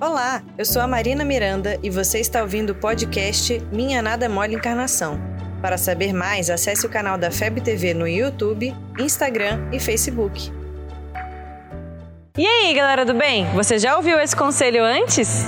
Olá, eu sou a Marina Miranda e você está ouvindo o podcast Minha Nada Mole Encarnação. Para saber mais, acesse o canal da FEB TV no YouTube, Instagram e Facebook. E aí, galera do bem? Você já ouviu esse conselho antes?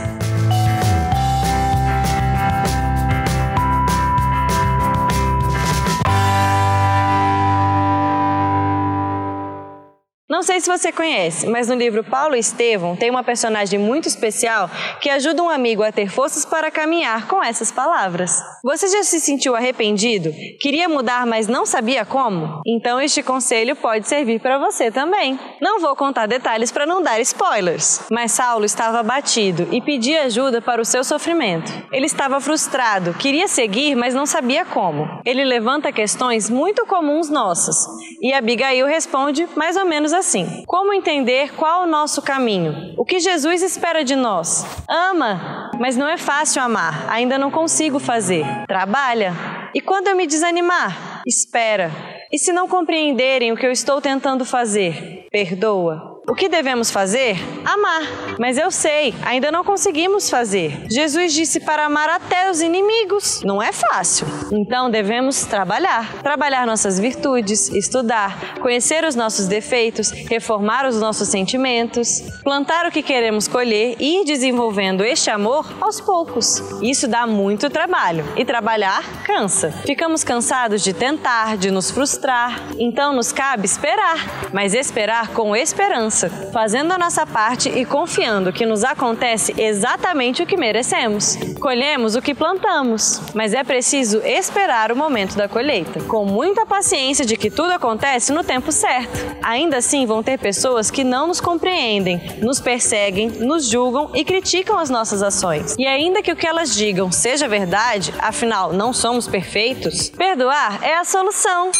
Não sei se você conhece, mas no livro Paulo Estevão tem uma personagem muito especial que ajuda um amigo a ter forças para caminhar com essas palavras. Você já se sentiu arrependido? Queria mudar, mas não sabia como? Então este conselho pode servir para você também. Não vou contar detalhes para não dar spoilers, mas Saulo estava abatido e pedia ajuda para o seu sofrimento. Ele estava frustrado, queria seguir, mas não sabia como. Ele levanta questões muito comuns nossas e Abigail responde mais ou menos assim assim: Como entender qual o nosso caminho? O que Jesus espera de nós? Ama, mas não é fácil amar, ainda não consigo fazer. Trabalha. E quando eu me desanimar? Espera. E se não compreenderem o que eu estou tentando fazer? Perdoa. O que devemos fazer? Amar. Mas eu sei, ainda não conseguimos fazer. Jesus disse para amar até os inimigos. Não é fácil. Então devemos trabalhar. Trabalhar nossas virtudes, estudar, conhecer os nossos defeitos, reformar os nossos sentimentos, plantar o que queremos colher e ir desenvolvendo este amor aos poucos. Isso dá muito trabalho. E trabalhar cansa. Ficamos cansados de tentar, de nos frustrar. Então nos cabe esperar, mas esperar com esperança fazendo a nossa parte e confiando que nos acontece exatamente o que merecemos. Colhemos o que plantamos, mas é preciso esperar o momento da colheita, com muita paciência de que tudo acontece no tempo certo. Ainda assim, vão ter pessoas que não nos compreendem, nos perseguem, nos julgam e criticam as nossas ações. E ainda que o que elas digam seja verdade, afinal não somos perfeitos, perdoar é a solução.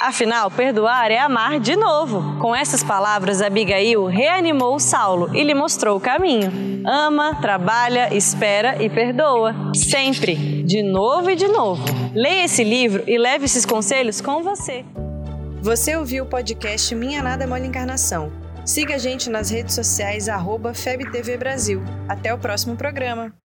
Afinal, perdoar é amar de novo. Com essas palavras, Abigail reanimou Saulo e lhe mostrou o caminho. Ama, trabalha, espera e perdoa. Sempre, de novo e de novo. Leia esse livro e leve esses conselhos com você. Você ouviu o podcast Minha Nada Mole Encarnação. Siga a gente nas redes sociais, arroba FebTV Brasil. Até o próximo programa.